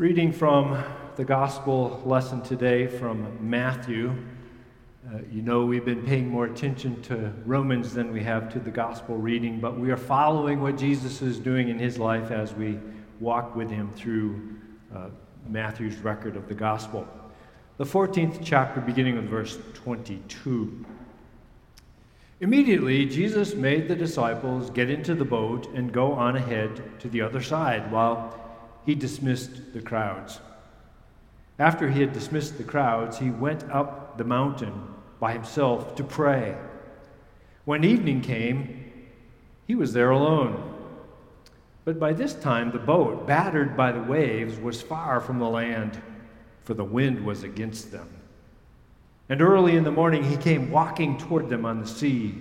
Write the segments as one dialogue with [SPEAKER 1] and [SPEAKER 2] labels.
[SPEAKER 1] Reading from the gospel lesson today from Matthew. Uh, you know, we've been paying more attention to Romans than we have to the gospel reading, but we are following what Jesus is doing in his life as we walk with him through uh, Matthew's record of the gospel. The 14th chapter, beginning with verse 22. Immediately, Jesus made the disciples get into the boat and go on ahead to the other side while he dismissed the crowds. After he had dismissed the crowds, he went up the mountain by himself to pray. When evening came, he was there alone. But by this time, the boat, battered by the waves, was far from the land, for the wind was against them. And early in the morning, he came walking toward them on the sea.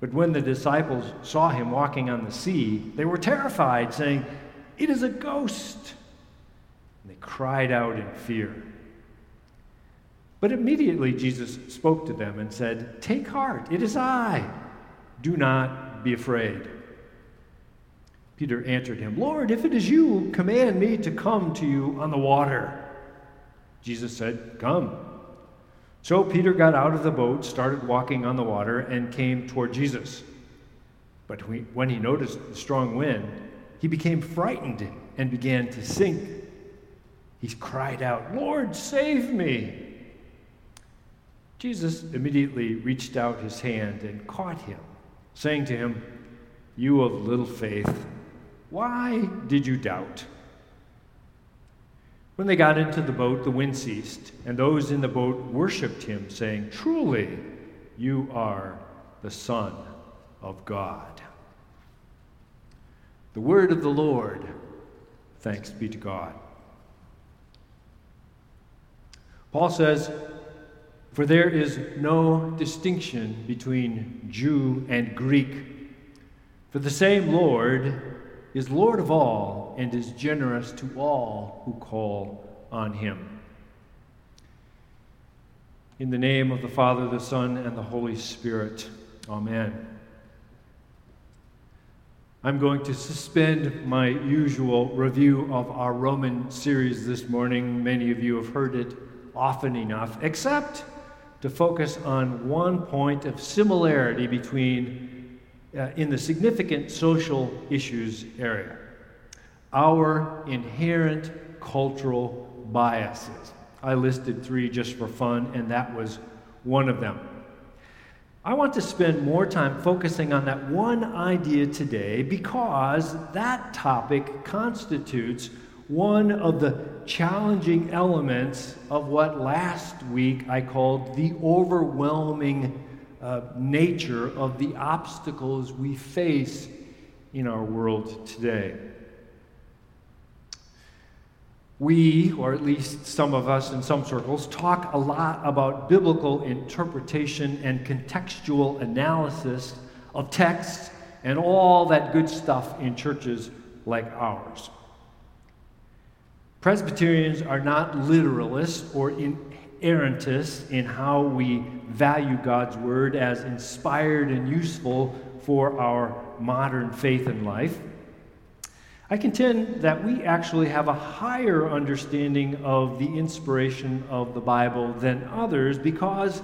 [SPEAKER 1] But when the disciples saw him walking on the sea, they were terrified, saying, it is a ghost. And they cried out in fear. But immediately Jesus spoke to them and said, Take heart, it is I. Do not be afraid. Peter answered him, Lord, if it is you, command me to come to you on the water. Jesus said, Come. So Peter got out of the boat, started walking on the water, and came toward Jesus. But when he noticed the strong wind, he became frightened and began to sink. He cried out, Lord, save me. Jesus immediately reached out his hand and caught him, saying to him, You of little faith, why did you doubt? When they got into the boat, the wind ceased, and those in the boat worshiped him, saying, Truly, you are the Son of God. The word of the Lord. Thanks be to God. Paul says, For there is no distinction between Jew and Greek, for the same Lord is Lord of all and is generous to all who call on him. In the name of the Father, the Son, and the Holy Spirit, Amen. I'm going to suspend my usual review of our Roman series this morning. Many of you have heard it often enough, except to focus on one point of similarity between uh, in the significant social issues area our inherent cultural biases. I listed three just for fun, and that was one of them. I want to spend more time focusing on that one idea today because that topic constitutes one of the challenging elements of what last week I called the overwhelming uh, nature of the obstacles we face in our world today. We, or at least some of us in some circles, talk a lot about biblical interpretation and contextual analysis of texts and all that good stuff in churches like ours. Presbyterians are not literalists or inerrantists in how we value God's Word as inspired and useful for our modern faith and life. I contend that we actually have a higher understanding of the inspiration of the Bible than others because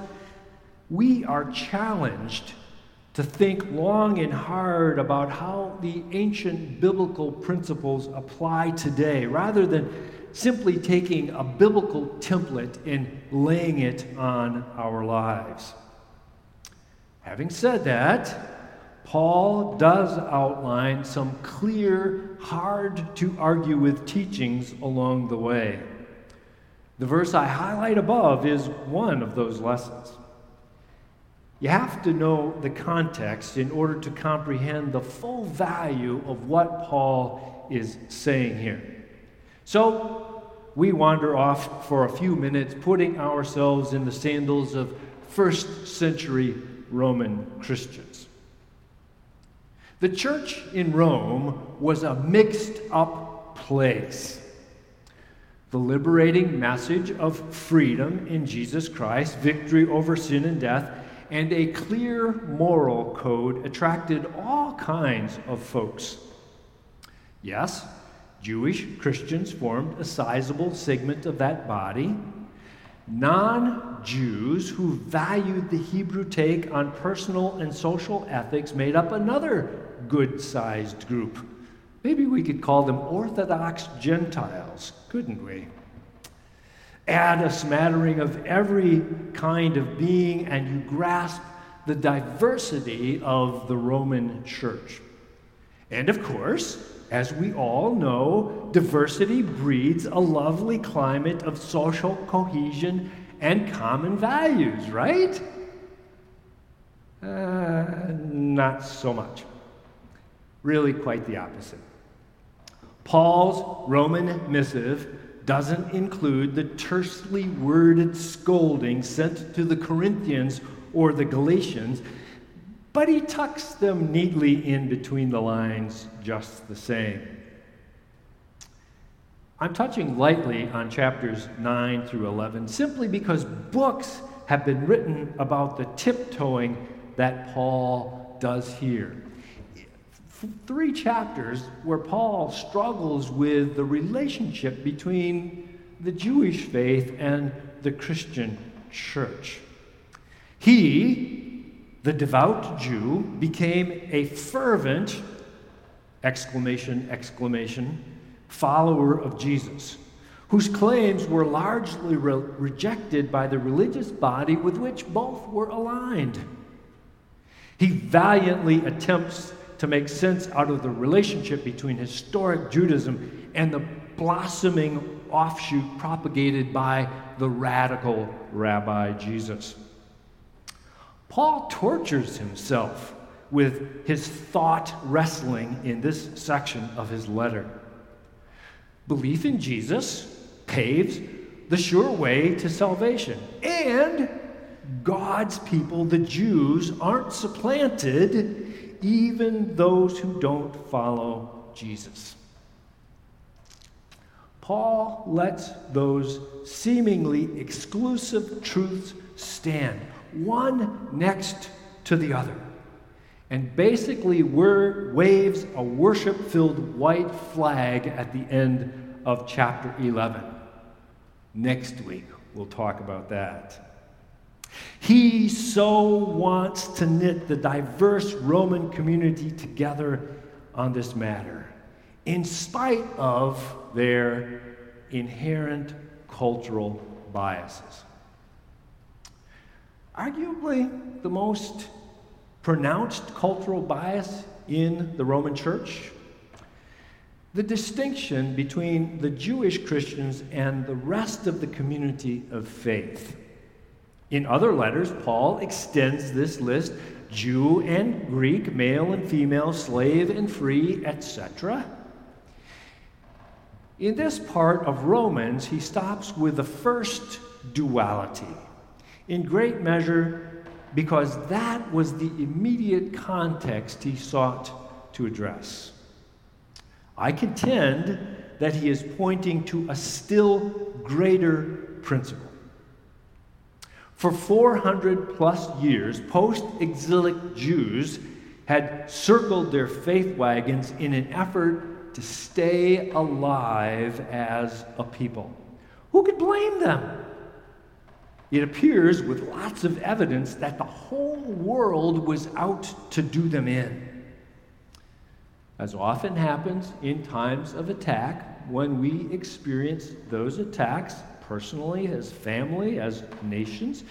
[SPEAKER 1] we are challenged to think long and hard about how the ancient biblical principles apply today rather than simply taking a biblical template and laying it on our lives. Having said that, Paul does outline some clear, hard to argue with teachings along the way. The verse I highlight above is one of those lessons. You have to know the context in order to comprehend the full value of what Paul is saying here. So, we wander off for a few minutes, putting ourselves in the sandals of first century Roman Christians. The church in Rome was a mixed up place. The liberating message of freedom in Jesus Christ, victory over sin and death, and a clear moral code attracted all kinds of folks. Yes, Jewish Christians formed a sizable segment of that body. Non Jews who valued the Hebrew take on personal and social ethics made up another good sized group. Maybe we could call them Orthodox Gentiles, couldn't we? Add a smattering of every kind of being, and you grasp the diversity of the Roman church. And of course, as we all know, diversity breeds a lovely climate of social cohesion and common values, right? Uh, not so much. Really, quite the opposite. Paul's Roman missive doesn't include the tersely worded scolding sent to the Corinthians or the Galatians, but he tucks them neatly in between the lines just the same. I'm touching lightly on chapters 9 through 11 simply because books have been written about the tiptoeing that Paul does here. Three chapters where Paul struggles with the relationship between the Jewish faith and the Christian church. He, the devout Jew, became a fervent, exclamation, exclamation, follower of Jesus, whose claims were largely re- rejected by the religious body with which both were aligned. He valiantly attempts to make sense out of the relationship between historic Judaism and the blossoming offshoot propagated by the radical Rabbi Jesus. Paul tortures himself with his thought wrestling in this section of his letter. Belief in Jesus paves the sure way to salvation. And God's people, the Jews, aren't supplanted, even those who don't follow Jesus. Paul lets those seemingly exclusive truths stand one next to the other. And basically, we're, waves a worship filled white flag at the end of chapter 11. Next week, we'll talk about that. He so wants to knit the diverse Roman community together on this matter, in spite of their inherent cultural biases arguably the most pronounced cultural bias in the Roman Church. The distinction between the Jewish Christians and the rest of the community of faith. In other letters, Paul extends this list Jew and Greek, male and female, slave and free, etc. In this part of Romans, he stops with the first duality in great measure because that was the immediate context he sought to address. I contend that he is pointing to a still greater principle. For 400 plus years, post exilic Jews had circled their faith wagons in an effort to stay alive as a people. Who could blame them? It appears with lots of evidence that the whole world was out to do them in. As often happens in times of attack, when we experience those attacks personally, as family, as nations,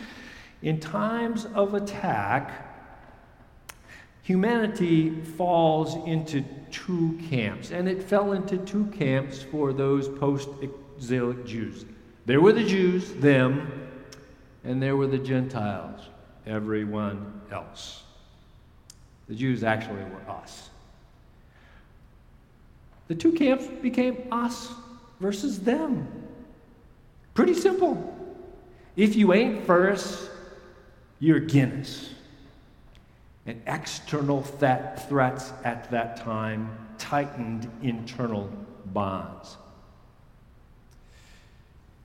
[SPEAKER 1] in times of attack, humanity falls into two camps, and it fell into two camps for those post exilic Jews. There were the Jews, them, and there were the Gentiles, everyone else. The Jews actually were us. The two camps became us versus them. Pretty simple. If you ain't first, you're Guinness. And external th- threats at that time tightened internal bonds.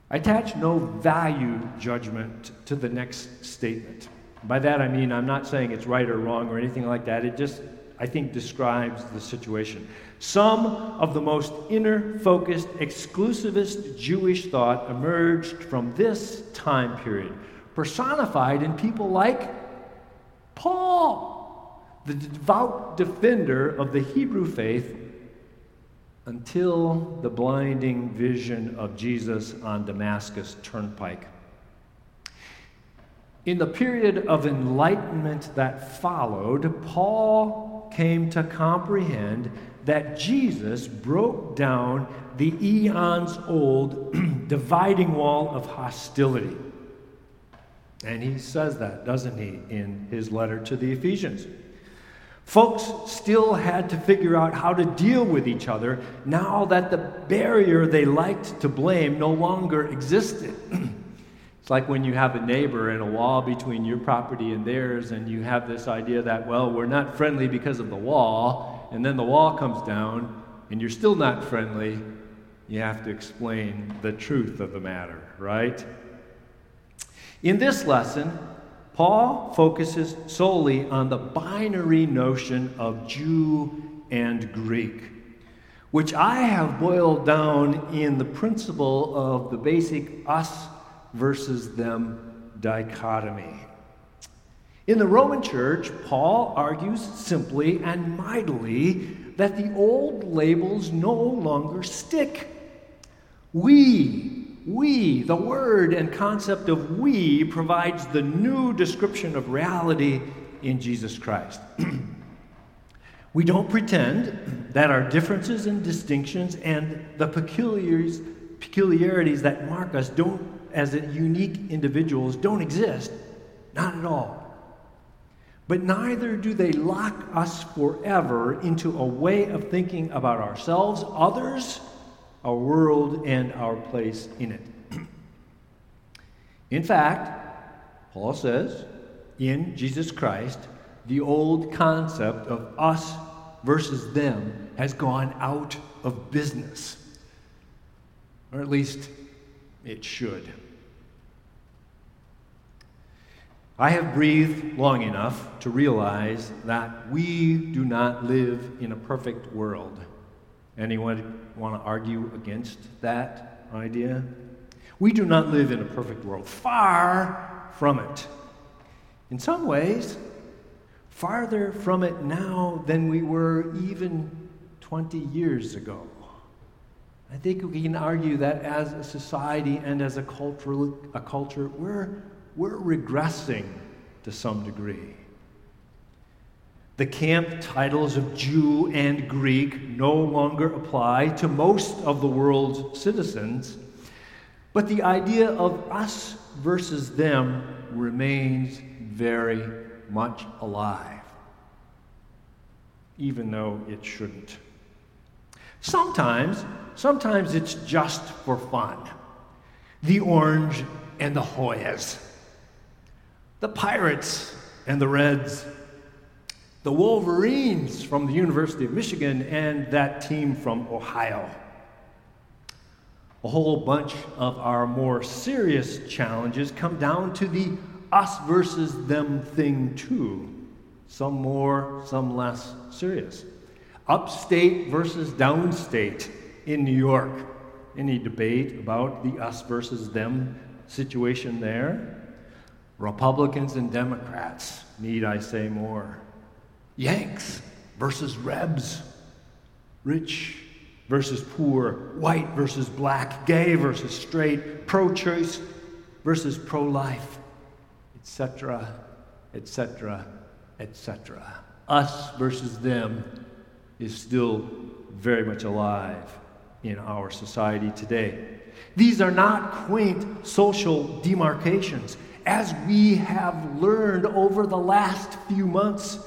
[SPEAKER 1] I attach no value judgment to the next statement. By that I mean I'm not saying it's right or wrong or anything like that. It just I think describes the situation. Some of the most inner focused, exclusivist Jewish thought emerged from this time period, personified in people like Paul, the devout defender of the Hebrew faith until the blinding vision of Jesus on Damascus Turnpike. In the period of enlightenment that followed, Paul came to comprehend that Jesus broke down the eons old dividing wall of hostility. And he says that, doesn't he, in his letter to the Ephesians. Folks still had to figure out how to deal with each other now that the barrier they liked to blame no longer existed. It's like when you have a neighbor and a wall between your property and theirs, and you have this idea that, well, we're not friendly because of the wall, and then the wall comes down, and you're still not friendly. You have to explain the truth of the matter, right? In this lesson, Paul focuses solely on the binary notion of Jew and Greek, which I have boiled down in the principle of the basic us versus them dichotomy. In the Roman church, Paul argues simply and mightily that the old labels no longer stick. We, we, the word and concept of we provides the new description of reality in Jesus Christ. we don't pretend that our differences and distinctions and the peculiarities that mark us don't as unique individuals don't exist. Not at all. But neither do they lock us forever into a way of thinking about ourselves, others, our world, and our place in it. in fact, Paul says, in Jesus Christ, the old concept of us versus them has gone out of business. Or at least it should. I have breathed long enough to realize that we do not live in a perfect world. Anyone want to argue against that idea? We do not live in a perfect world. Far from it. In some ways, farther from it now than we were even 20 years ago. I think we can argue that as a society and as a culture, a culture we're we're regressing to some degree. The camp titles of Jew and Greek no longer apply to most of the world's citizens, but the idea of us versus them remains very much alive, even though it shouldn't. Sometimes, sometimes it's just for fun. The orange and the Hoyas the Pirates and the Reds, the Wolverines from the University of Michigan, and that team from Ohio. A whole bunch of our more serious challenges come down to the us versus them thing, too. Some more, some less serious. Upstate versus downstate in New York. Any debate about the us versus them situation there? Republicans and Democrats, need I say more? Yanks versus Rebs, rich versus poor, white versus black, gay versus straight, pro choice versus pro life, etc., etc., etc. Us versus them is still very much alive in our society today. These are not quaint social demarcations as we have learned over the last few months,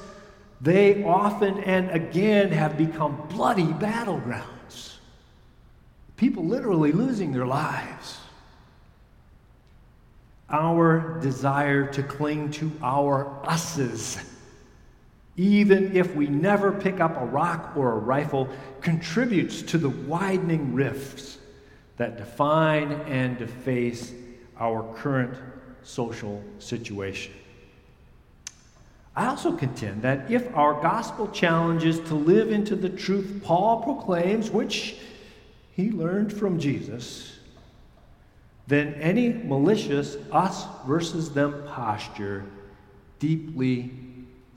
[SPEAKER 1] they often and again have become bloody battlegrounds. People literally losing their lives. Our desire to cling to our us's, even if we never pick up a rock or a rifle, contributes to the widening rifts that define and deface our current social situation. I also contend that if our gospel challenges to live into the truth Paul proclaims, which he learned from Jesus, then any malicious us versus them posture deeply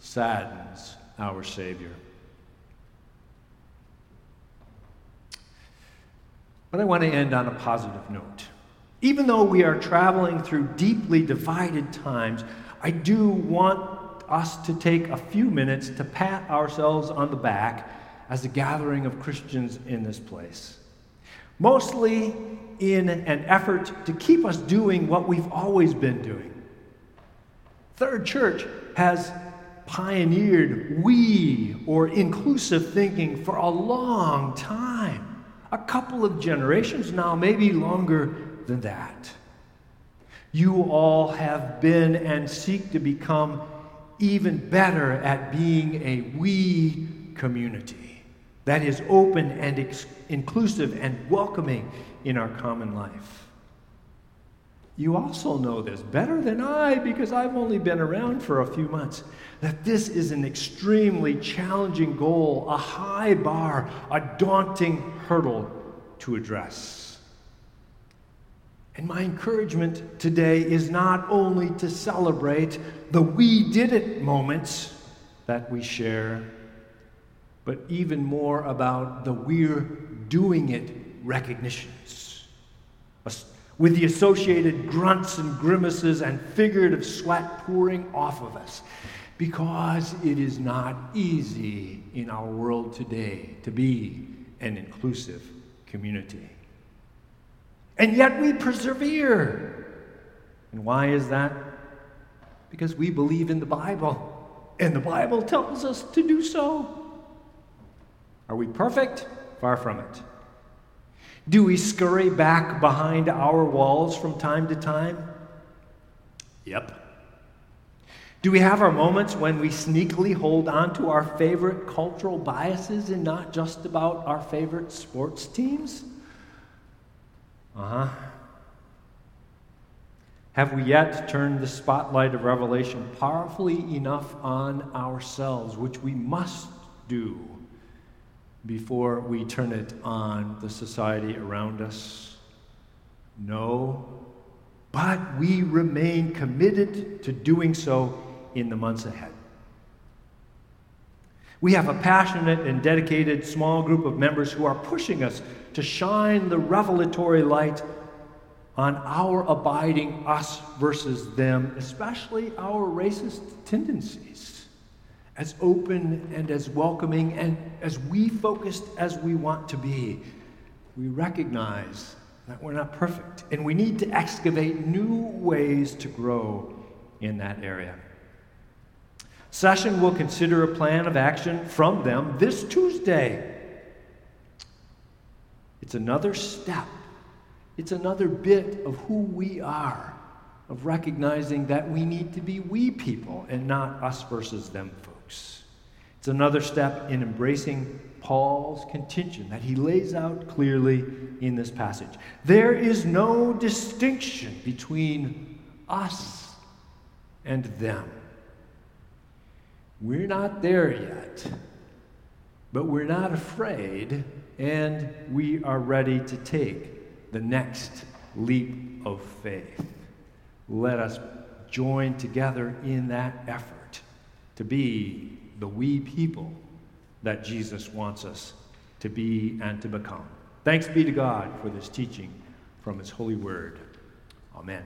[SPEAKER 1] saddens our Savior. But I want to end on a positive note. Even though we are traveling through deeply divided times, I do want us to take a few minutes to pat ourselves on the back as a gathering of Christians in this place. Mostly in an effort to keep us doing what we've always been doing. Third Church has pioneered we or inclusive thinking for a long time, a couple of generations now, maybe longer than that. You all have been and seek to become even better at being a we community that is open and ex- inclusive and welcoming in our common life. You also know this better than I because I've only been around for a few months that this is an extremely challenging goal, a high bar, a daunting hurdle to address. And my encouragement today is not only to celebrate the we did it moments that we share, but even more about the we're doing it recognitions. With the associated grunts and grimaces and figurative sweat pouring off of us. Because it is not easy in our world today to be an inclusive community. And yet we persevere. And why is that? Because we believe in the Bible, and the Bible tells us to do so. Are we perfect? Far from it. Do we scurry back behind our walls from time to time? Yep. Do we have our moments when we sneakily hold on to our favorite cultural biases and not just about our favorite sports teams? Uh huh. Have we yet turned the spotlight of Revelation powerfully enough on ourselves, which we must do before we turn it on the society around us? No, but we remain committed to doing so in the months ahead. We have a passionate and dedicated small group of members who are pushing us to shine the revelatory light on our abiding us versus them, especially our racist tendencies, as open and as welcoming and as we focused as we want to be. We recognize that we're not perfect and we need to excavate new ways to grow in that area. Session will consider a plan of action from them this Tuesday. It's another step, it's another bit of who we are, of recognizing that we need to be we people and not us versus them folks. It's another step in embracing Paul's contention that he lays out clearly in this passage. There is no distinction between us and them. We're not there yet, but we're not afraid, and we are ready to take the next leap of faith. Let us join together in that effort to be the we people that Jesus wants us to be and to become. Thanks be to God for this teaching from His holy word. Amen.